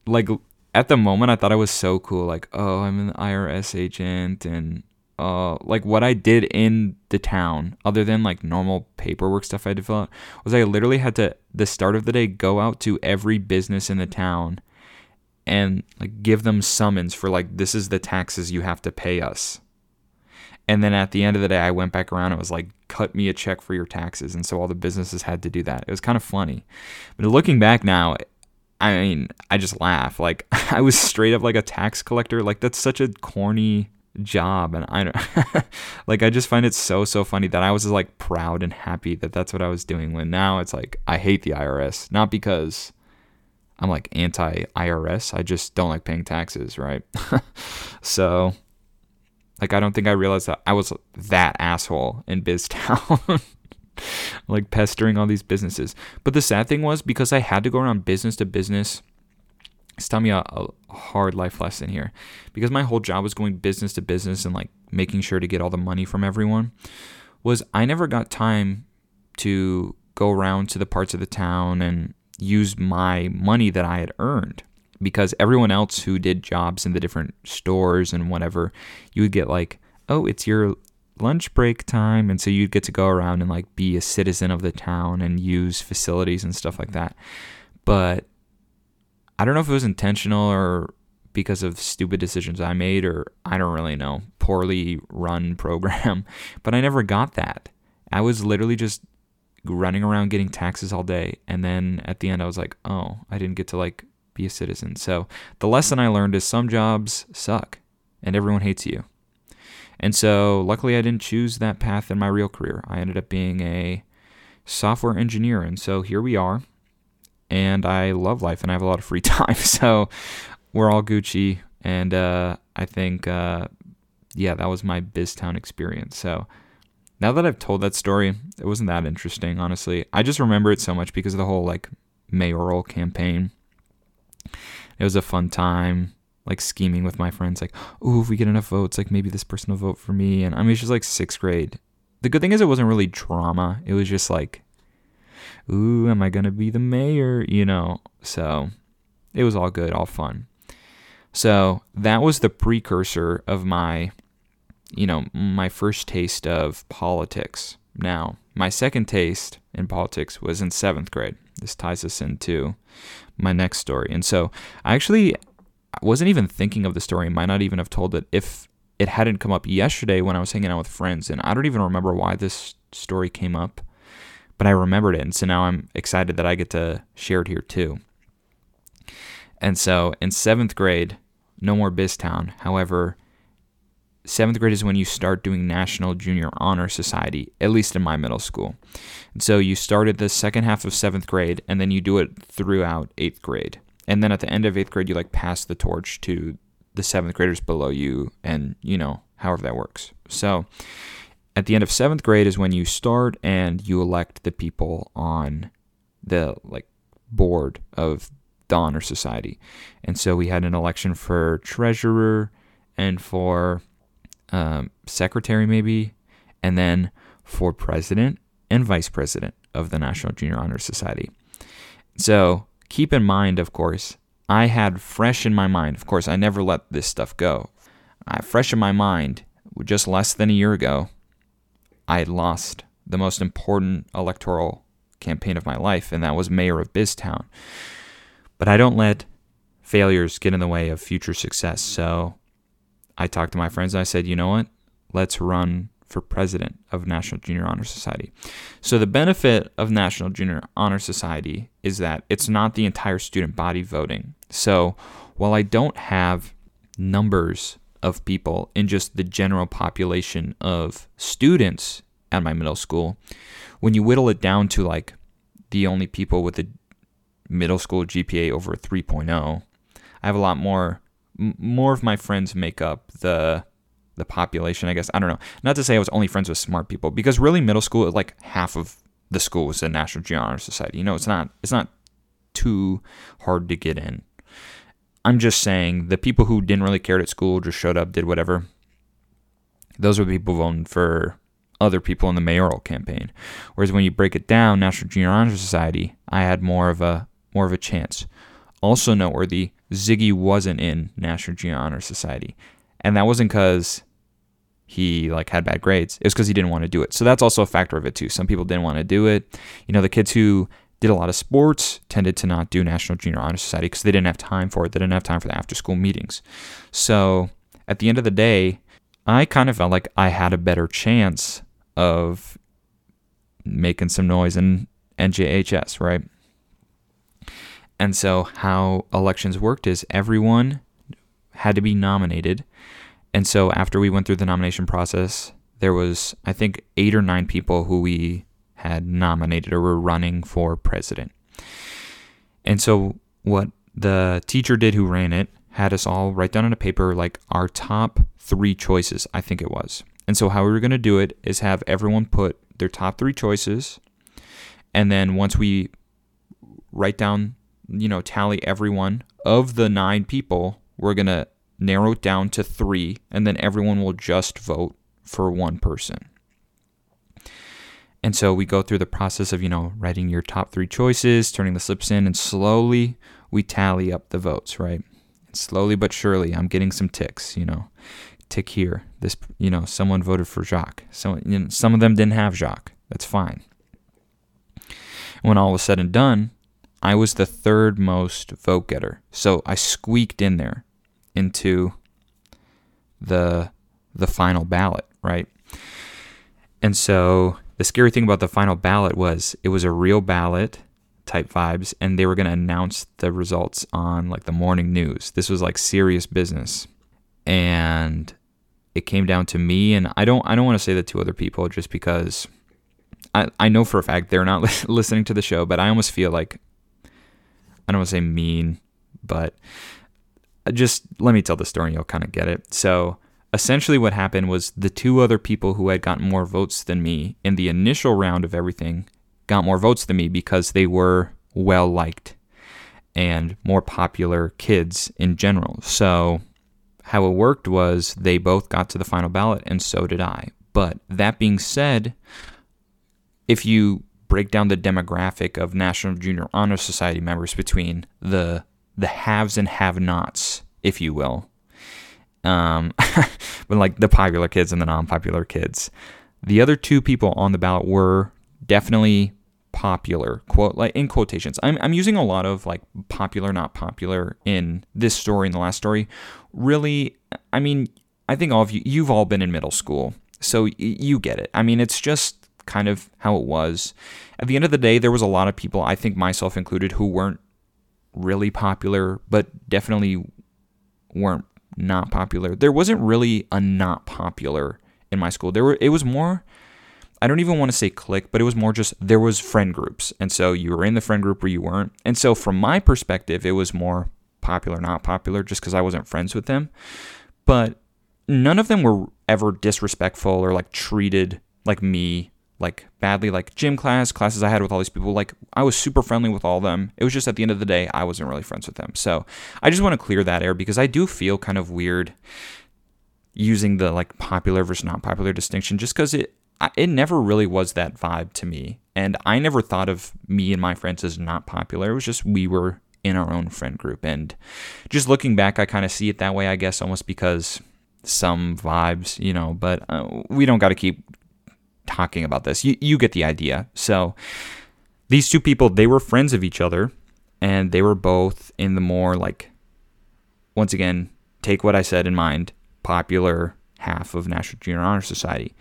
like at the moment, I thought I was so cool. Like, oh, I'm an IRS agent, and uh, like what I did in the town, other than like normal paperwork stuff I had to fill out, was I literally had to the start of the day go out to every business in the town and like give them summons for like this is the taxes you have to pay us. And then at the end of the day, I went back around and was like, cut me a check for your taxes. And so all the businesses had to do that. It was kind of funny. But looking back now, I mean, I just laugh. Like, I was straight up like a tax collector. Like, that's such a corny job. And I don't, like, I just find it so, so funny that I was like proud and happy that that's what I was doing. When now it's like, I hate the IRS. Not because I'm like anti IRS. I just don't like paying taxes, right? so, like, I don't think I realized that I was that asshole in BizTown, like pestering all these businesses. But the sad thing was because I had to go around business to business. It's telling me a, a hard life lesson here, because my whole job was going business to business and like making sure to get all the money from everyone. Was I never got time to go around to the parts of the town and use my money that I had earned because everyone else who did jobs in the different stores and whatever, you would get like, oh, it's your lunch break time. And so you'd get to go around and like be a citizen of the town and use facilities and stuff like that. But I don't know if it was intentional or because of stupid decisions I made or I don't really know, poorly run program, but I never got that. I was literally just running around getting taxes all day. And then at the end, I was like, oh, I didn't get to like be a citizen. So the lesson I learned is some jobs suck and everyone hates you. And so luckily, I didn't choose that path in my real career. I ended up being a software engineer. And so here we are. And I love life and I have a lot of free time. So we're all Gucci. And uh, I think, uh, yeah, that was my BizTown experience. So now that I've told that story, it wasn't that interesting, honestly. I just remember it so much because of the whole like mayoral campaign. It was a fun time, like scheming with my friends, like, ooh, if we get enough votes, like maybe this person will vote for me. And I mean, it's just like sixth grade. The good thing is, it wasn't really drama. It was just like, ooh, am I gonna be the mayor? You know. So it was all good, all fun. So that was the precursor of my you know, my first taste of politics. Now, my second taste in politics was in seventh grade. This ties us into my next story. And so I actually wasn't even thinking of the story, might not even have told it if it hadn't come up yesterday when I was hanging out with friends. And I don't even remember why this story came up, but I remembered it. And so now I'm excited that I get to share it here too. And so in seventh grade, no more BizTown. However, seventh grade is when you start doing National Junior Honor Society, at least in my middle school. And so you started the second half of seventh grade, and then you do it throughout eighth grade. And then at the end of eighth grade, you like pass the torch to the seventh graders below you, and you know, however that works. So at the end of seventh grade is when you start and you elect the people on the like board of the honor society. And so we had an election for treasurer and for um, secretary, maybe, and then for president and vice president of the National Junior Honor Society. So keep in mind, of course, I had fresh in my mind, of course, I never let this stuff go. I, fresh in my mind, just less than a year ago, I lost the most important electoral campaign of my life, and that was mayor of BizTown. But I don't let failures get in the way of future success. So I talked to my friends and I said, you know what? Let's run for president of National Junior Honor Society. So the benefit of National Junior Honor Society is that it's not the entire student body voting. So while I don't have numbers of people in just the general population of students at my middle school, when you whittle it down to like the only people with a middle school GPA over 3.0, I have a lot more more of my friends make up the the population, I guess. I don't know. Not to say I was only friends with smart people because really middle school like half of the school was the National Honor Society. You know, it's not it's not too hard to get in. I'm just saying the people who didn't really care at school just showed up, did whatever. Those were people voting for other people in the mayoral campaign. Whereas when you break it down, National Junior Honor Society, I had more of a more of a chance. Also noteworthy, Ziggy wasn't in National Junior Honor Society. And that wasn't because he like had bad grades. It was because he didn't want to do it. So that's also a factor of it too. Some people didn't want to do it. You know, the kids who did a lot of sports tended to not do National Junior Honor Society because they didn't have time for it. They didn't have time for the after school meetings. So at the end of the day, I kind of felt like I had a better chance of making some noise in NJHS, right? And so how elections worked is everyone had to be nominated. And so after we went through the nomination process, there was I think 8 or 9 people who we had nominated or were running for president. And so what the teacher did who ran it had us all write down on a paper like our top 3 choices, I think it was. And so how we were going to do it is have everyone put their top 3 choices and then once we write down you know, tally everyone of the nine people, we're going to narrow it down to three, and then everyone will just vote for one person. And so we go through the process of, you know, writing your top three choices, turning the slips in, and slowly we tally up the votes, right? And slowly but surely, I'm getting some ticks, you know, tick here. This, you know, someone voted for Jacques. So, you know, some of them didn't have Jacques. That's fine. When all was said and done, I was the third most vote getter. So I squeaked in there into the the final ballot, right? And so the scary thing about the final ballot was it was a real ballot type vibes and they were going to announce the results on like the morning news. This was like serious business. And it came down to me and I don't I don't want to say that to other people just because I, I know for a fact they're not listening to the show, but I almost feel like I don't want to say mean, but uh, just let me tell the story and you'll kind of get it. So essentially, what happened was the two other people who had gotten more votes than me in the initial round of everything got more votes than me because they were well liked and more popular kids in general. So how it worked was they both got to the final ballot and so did I. But that being said, if you break down the demographic of National Junior Honor Society members between the the haves and have-nots, if you will. Um, but like the popular kids and the non-popular kids. The other two people on the ballot were definitely popular quote like in quotations I'm, I'm using a lot of like popular not popular in this story and the last story really i mean i think all of you you've all been in middle school so you get it i mean it's just kind of how it was. At the end of the day, there was a lot of people, I think myself included, who weren't really popular, but definitely weren't not popular. There wasn't really a not popular in my school. There were it was more I don't even want to say click, but it was more just there was friend groups. And so you were in the friend group or you weren't. And so from my perspective, it was more popular, not popular, just because I wasn't friends with them. But none of them were ever disrespectful or like treated like me like badly like gym class classes i had with all these people like i was super friendly with all them. It was just at the end of the day i wasn't really friends with them. So i just want to clear that air because i do feel kind of weird using the like popular versus not popular distinction just because it it never really was that vibe to me. And i never thought of me and my friends as not popular. It was just we were in our own friend group. And just looking back i kind of see it that way i guess almost because some vibes you know but uh, we don't got to keep talking about this. You, you get the idea. So these two people, they were friends of each other and they were both in the more like, once again, take what I said in mind, popular half of National Junior Honor Society.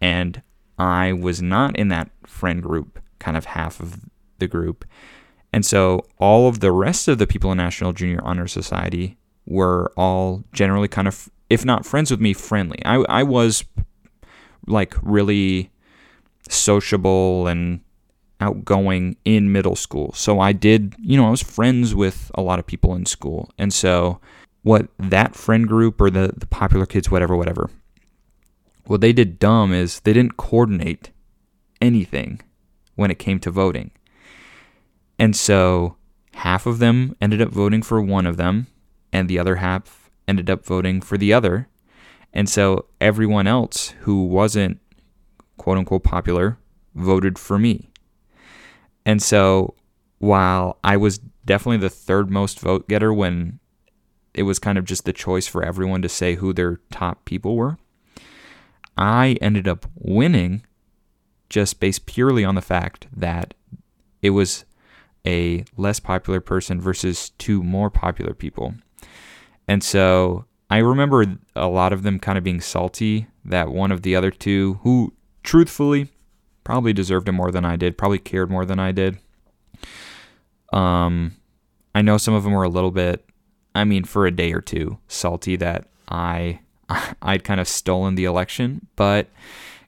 And I was not in that friend group, kind of half of the group. And so all of the rest of the people in National Junior Honor Society were all generally kind of, if not friends with me, friendly. I, I was like really sociable and outgoing in middle school. So I did, you know, I was friends with a lot of people in school. And so what that friend group or the, the popular kids, whatever, whatever, what they did dumb is they didn't coordinate anything when it came to voting. And so half of them ended up voting for one of them, and the other half ended up voting for the other. And so everyone else who wasn't quote unquote popular voted for me. And so while I was definitely the third most vote getter when it was kind of just the choice for everyone to say who their top people were, I ended up winning just based purely on the fact that it was a less popular person versus two more popular people. And so I remember a lot of them kind of being salty that one of the other two, who truthfully probably deserved it more than I did, probably cared more than I did. Um, I know some of them were a little bit, I mean, for a day or two, salty that I I'd kind of stolen the election, but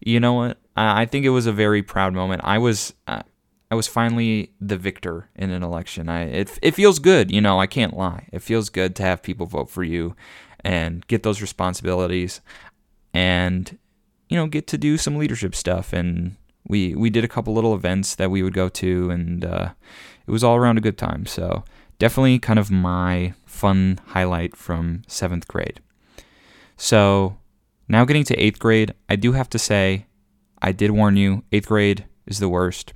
you know what? I think it was a very proud moment. I was I was finally the victor in an election. I it it feels good, you know, I can't lie. It feels good to have people vote for you and get those responsibilities and you know, get to do some leadership stuff and we we did a couple little events that we would go to and uh, it was all around a good time. So, definitely kind of my fun highlight from 7th grade. So, now getting to 8th grade, I do have to say I did warn you, 8th grade is the worst.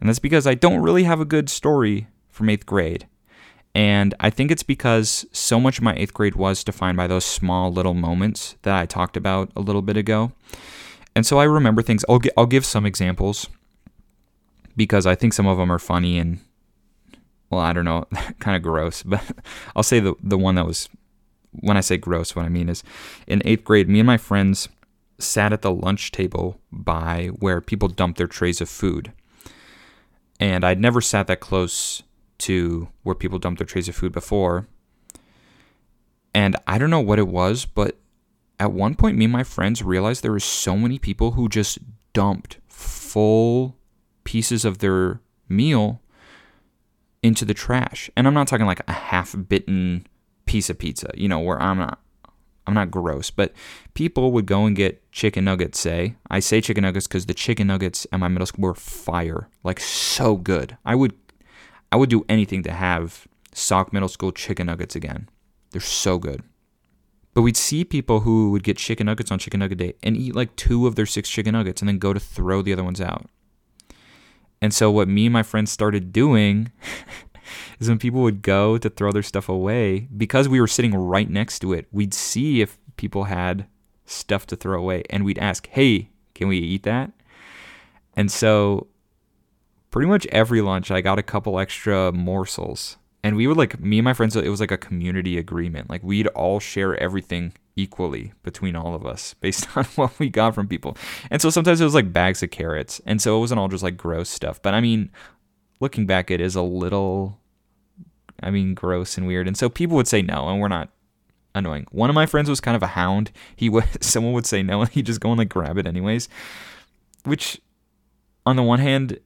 And that's because I don't really have a good story from eighth grade. And I think it's because so much of my eighth grade was defined by those small little moments that I talked about a little bit ago. And so I remember things. I'll, I'll give some examples because I think some of them are funny and, well, I don't know, kind of gross. But I'll say the, the one that was, when I say gross, what I mean is in eighth grade, me and my friends sat at the lunch table by where people dump their trays of food and I'd never sat that close to where people dump their trays of food before. And I don't know what it was, but at one point, me and my friends realized there were so many people who just dumped full pieces of their meal into the trash. And I'm not talking like a half bitten piece of pizza, you know, where I'm not I'm not gross, but people would go and get chicken nuggets, say. I say chicken nuggets because the chicken nuggets at my middle school were fire. Like so good. I would I would do anything to have Salk Middle School chicken nuggets again. They're so good. But we'd see people who would get chicken nuggets on chicken nugget day and eat like two of their six chicken nuggets and then go to throw the other ones out. And so what me and my friends started doing is when people would go to throw their stuff away, because we were sitting right next to it, we'd see if people had stuff to throw away and we'd ask, hey, can we eat that? And so pretty much every lunch, I got a couple extra morsels. And we would like, me and my friends, it was like a community agreement. Like we'd all share everything equally between all of us based on what we got from people. And so sometimes it was like bags of carrots. And so it wasn't all just like gross stuff. But I mean, looking back, it is a little I mean, gross and weird. And so people would say no, and we're not annoying. One of my friends was kind of a hound. He would someone would say no, and he'd just go and like grab it anyways. Which, on the one hand,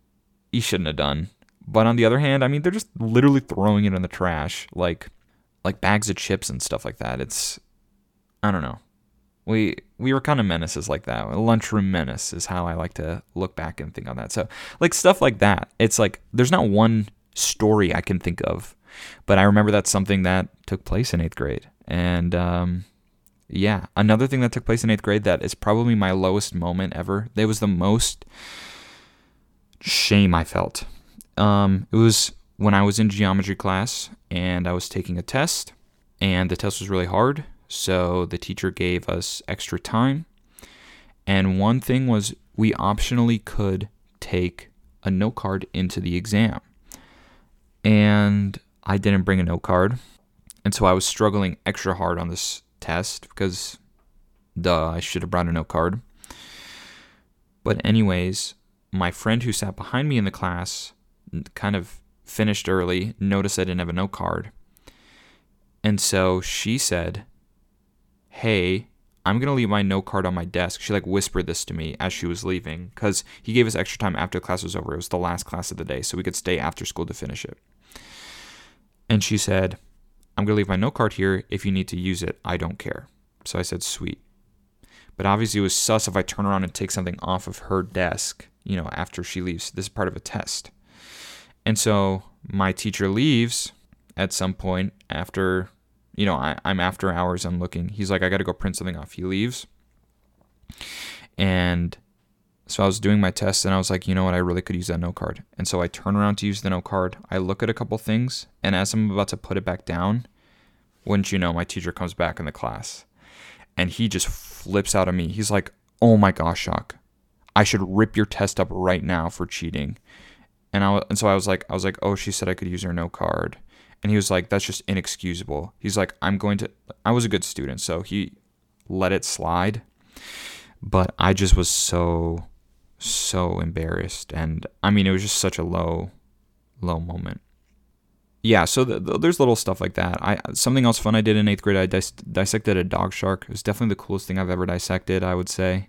he shouldn't have done. But on the other hand, I mean, they're just literally throwing it in the trash, like like bags of chips and stuff like that. It's I don't know. We we were kind of menaces like that. Lunchroom menace is how I like to look back and think on that. So like stuff like that. It's like there's not one story I can think of but I remember that's something that took place in eighth grade. And um, yeah, another thing that took place in eighth grade that is probably my lowest moment ever. It was the most shame I felt. Um, it was when I was in geometry class and I was taking a test, and the test was really hard. So the teacher gave us extra time. And one thing was we optionally could take a note card into the exam. And I didn't bring a note card. And so I was struggling extra hard on this test because, duh, I should have brought a note card. But, anyways, my friend who sat behind me in the class kind of finished early, noticed I didn't have a note card. And so she said, Hey, I'm going to leave my note card on my desk. She like whispered this to me as she was leaving because he gave us extra time after class was over. It was the last class of the day, so we could stay after school to finish it. And she said, I'm going to leave my note card here. If you need to use it, I don't care. So I said, sweet. But obviously, it was sus if I turn around and take something off of her desk, you know, after she leaves. This is part of a test. And so my teacher leaves at some point after, you know, I, I'm after hours, I'm looking. He's like, I got to go print something off. He leaves. And so I was doing my test and I was like, you know what, I really could use that note card. And so I turn around to use the note card. I look at a couple things, and as I'm about to put it back down, wouldn't you know, my teacher comes back in the class and he just flips out at me. He's like, oh my gosh, Jacques. I should rip your test up right now for cheating. And I and so I was like, I was like, oh, she said I could use her note card. And he was like, that's just inexcusable. He's like, I'm going to, I was a good student, so he let it slide. But I just was so so embarrassed and i mean it was just such a low low moment yeah so the, the, there's little stuff like that i something else fun i did in eighth grade i dis- dissected a dog shark it was definitely the coolest thing i've ever dissected i would say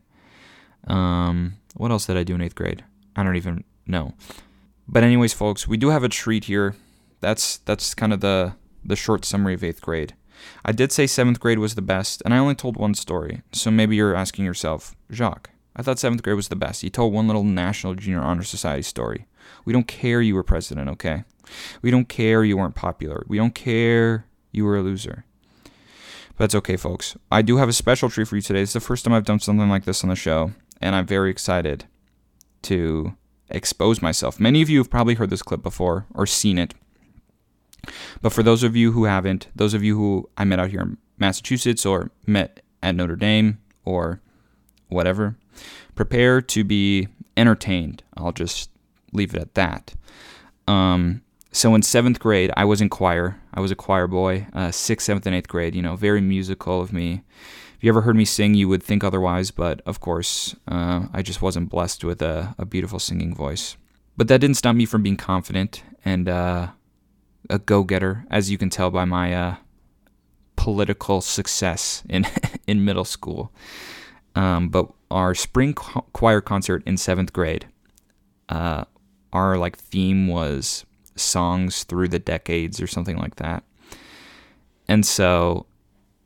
um what else did i do in eighth grade i don't even know but anyways folks we do have a treat here that's that's kind of the the short summary of eighth grade i did say seventh grade was the best and i only told one story so maybe you're asking yourself jacques I thought seventh grade was the best. He told one little National Junior Honor Society story. We don't care you were president, okay? We don't care you weren't popular. We don't care you were a loser. But that's okay, folks. I do have a special treat for you today. It's the first time I've done something like this on the show, and I'm very excited to expose myself. Many of you have probably heard this clip before or seen it. But for those of you who haven't, those of you who I met out here in Massachusetts or met at Notre Dame or whatever, prepare to be entertained. I'll just leave it at that. Um, so in seventh grade, I was in choir. I was a choir boy. Uh, sixth, seventh, and eighth grade. You know, very musical of me. If you ever heard me sing, you would think otherwise, but of course, uh, I just wasn't blessed with a, a, beautiful singing voice. But that didn't stop me from being confident and uh, a go-getter, as you can tell by my uh, political success in in middle school. Um, but our spring choir concert in seventh grade, uh, our like theme was songs through the decades or something like that. And so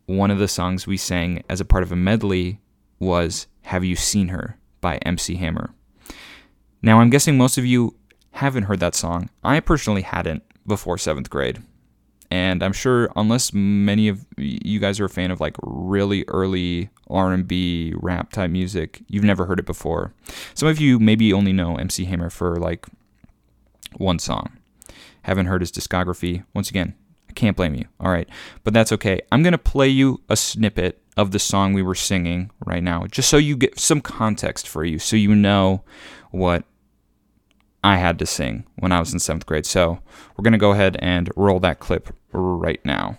one of the songs we sang as a part of a medley was Have You Seen Her by MC Hammer. Now, I'm guessing most of you haven't heard that song. I personally hadn't before seventh grade and I'm sure unless many of you guys are a fan of like really early R&B rap type music, you've never heard it before. Some of you maybe only know MC Hammer for like one song. Haven't heard his discography. Once again, can't blame you. All right, but that's okay. I'm going to play you a snippet of the song we were singing right now just so you get some context for you so you know what I had to sing when I was in seventh grade. So we're going to go ahead and roll that clip right now.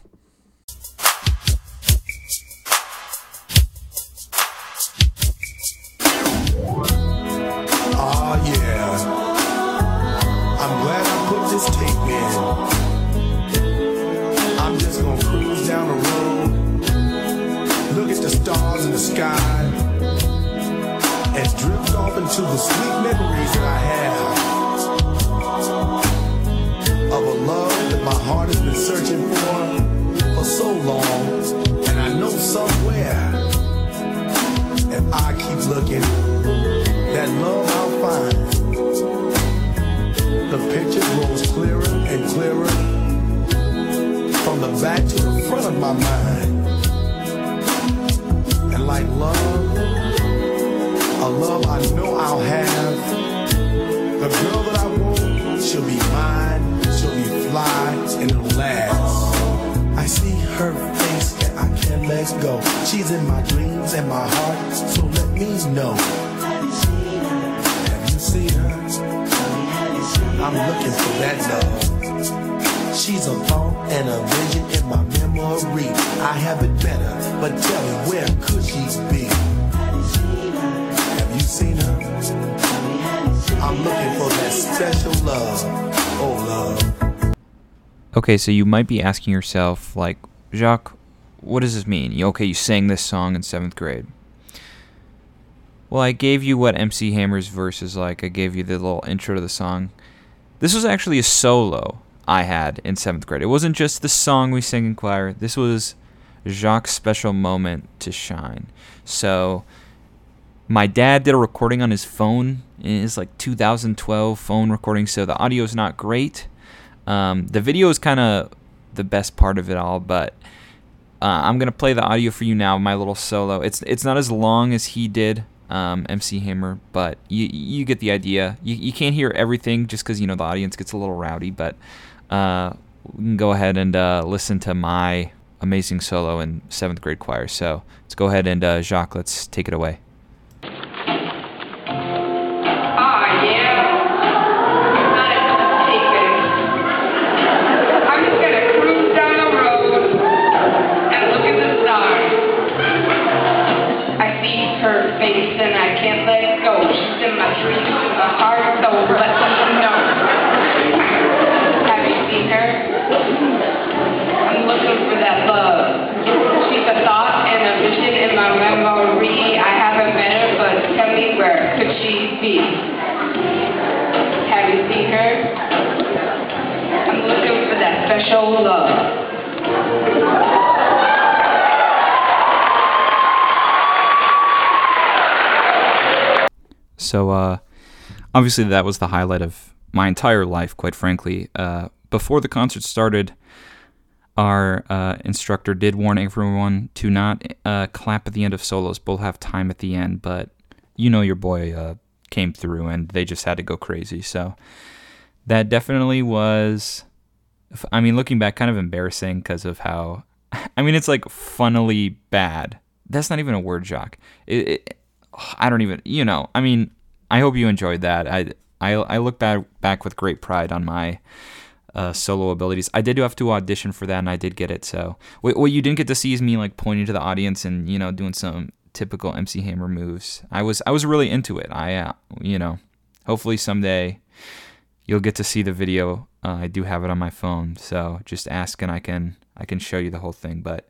Off into the Okay, so you might be asking yourself, like, Jacques, what does this mean? Okay, you sang this song in seventh grade. Well, I gave you what MC Hammer's verse is like. I gave you the little intro to the song. This was actually a solo I had in seventh grade. It wasn't just the song we sang in choir. This was Jacques' special moment to shine. So, my dad did a recording on his phone. It's like 2012 phone recording, so the audio is not great. Um, the video is kind of the best part of it all, but uh, I'm gonna play the audio for you now. My little solo. It's it's not as long as he did, um, MC Hammer, but you you get the idea. You you can't hear everything just because you know the audience gets a little rowdy, but uh, we can go ahead and uh, listen to my amazing solo in seventh grade choir. So let's go ahead and uh, Jacques, let's take it away. Obviously, that was the highlight of my entire life, quite frankly. Uh, before the concert started, our uh, instructor did warn everyone to not uh, clap at the end of solos. Both have time at the end, but you know your boy uh, came through and they just had to go crazy. So that definitely was, I mean, looking back, kind of embarrassing because of how, I mean, it's like funnily bad. That's not even a word, Jacques. It, it, I don't even, you know, I mean, I hope you enjoyed that. I, I, I look back, back with great pride on my uh, solo abilities. I did have to audition for that, and I did get it. So what, what you didn't get to see is me like pointing to the audience and you know doing some typical MC Hammer moves. I was I was really into it. I uh, you know, hopefully someday you'll get to see the video. Uh, I do have it on my phone, so just ask and I can I can show you the whole thing. But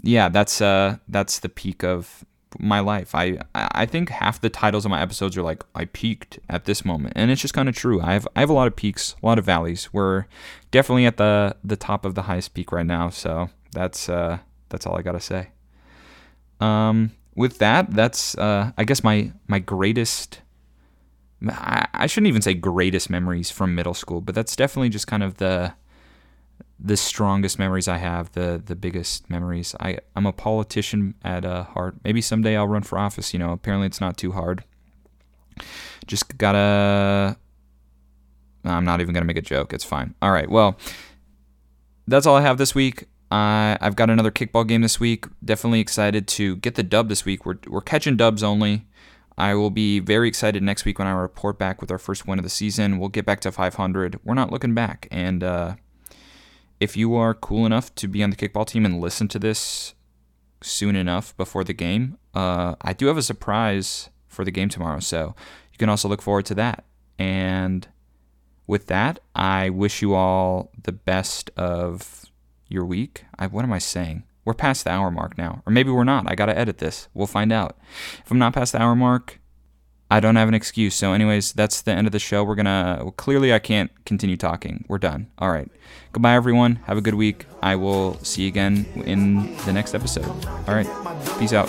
yeah, that's uh that's the peak of my life. I I think half the titles of my episodes are like I peaked at this moment, and it's just kind of true. I have I have a lot of peaks, a lot of valleys. We're definitely at the the top of the highest peak right now. So that's uh that's all I gotta say. Um, with that, that's uh I guess my my greatest. I, I shouldn't even say greatest memories from middle school, but that's definitely just kind of the the strongest memories I have, the the biggest memories. I I'm a politician at uh, heart. Maybe someday I'll run for office. You know, apparently it's not too hard. Just gotta. I'm not even gonna make a joke. It's fine. All right. Well, that's all I have this week. I I've got another kickball game this week. Definitely excited to get the dub this week. We're we're catching dubs only. I will be very excited next week when I report back with our first win of the season. We'll get back to 500. We're not looking back, and. Uh, if you are cool enough to be on the kickball team and listen to this soon enough before the game, uh, I do have a surprise for the game tomorrow. So you can also look forward to that. And with that, I wish you all the best of your week. I, what am I saying? We're past the hour mark now. Or maybe we're not. I got to edit this. We'll find out. If I'm not past the hour mark, I don't have an excuse. So, anyways, that's the end of the show. We're gonna well, clearly I can't continue talking. We're done. All right. Goodbye, everyone. Have a good week. I will see you again in the next episode. All right. Peace out.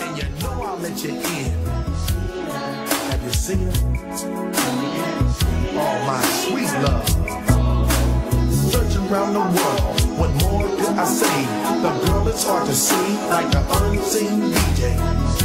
What more I say? The girl is hard to see, like an unseen DJ.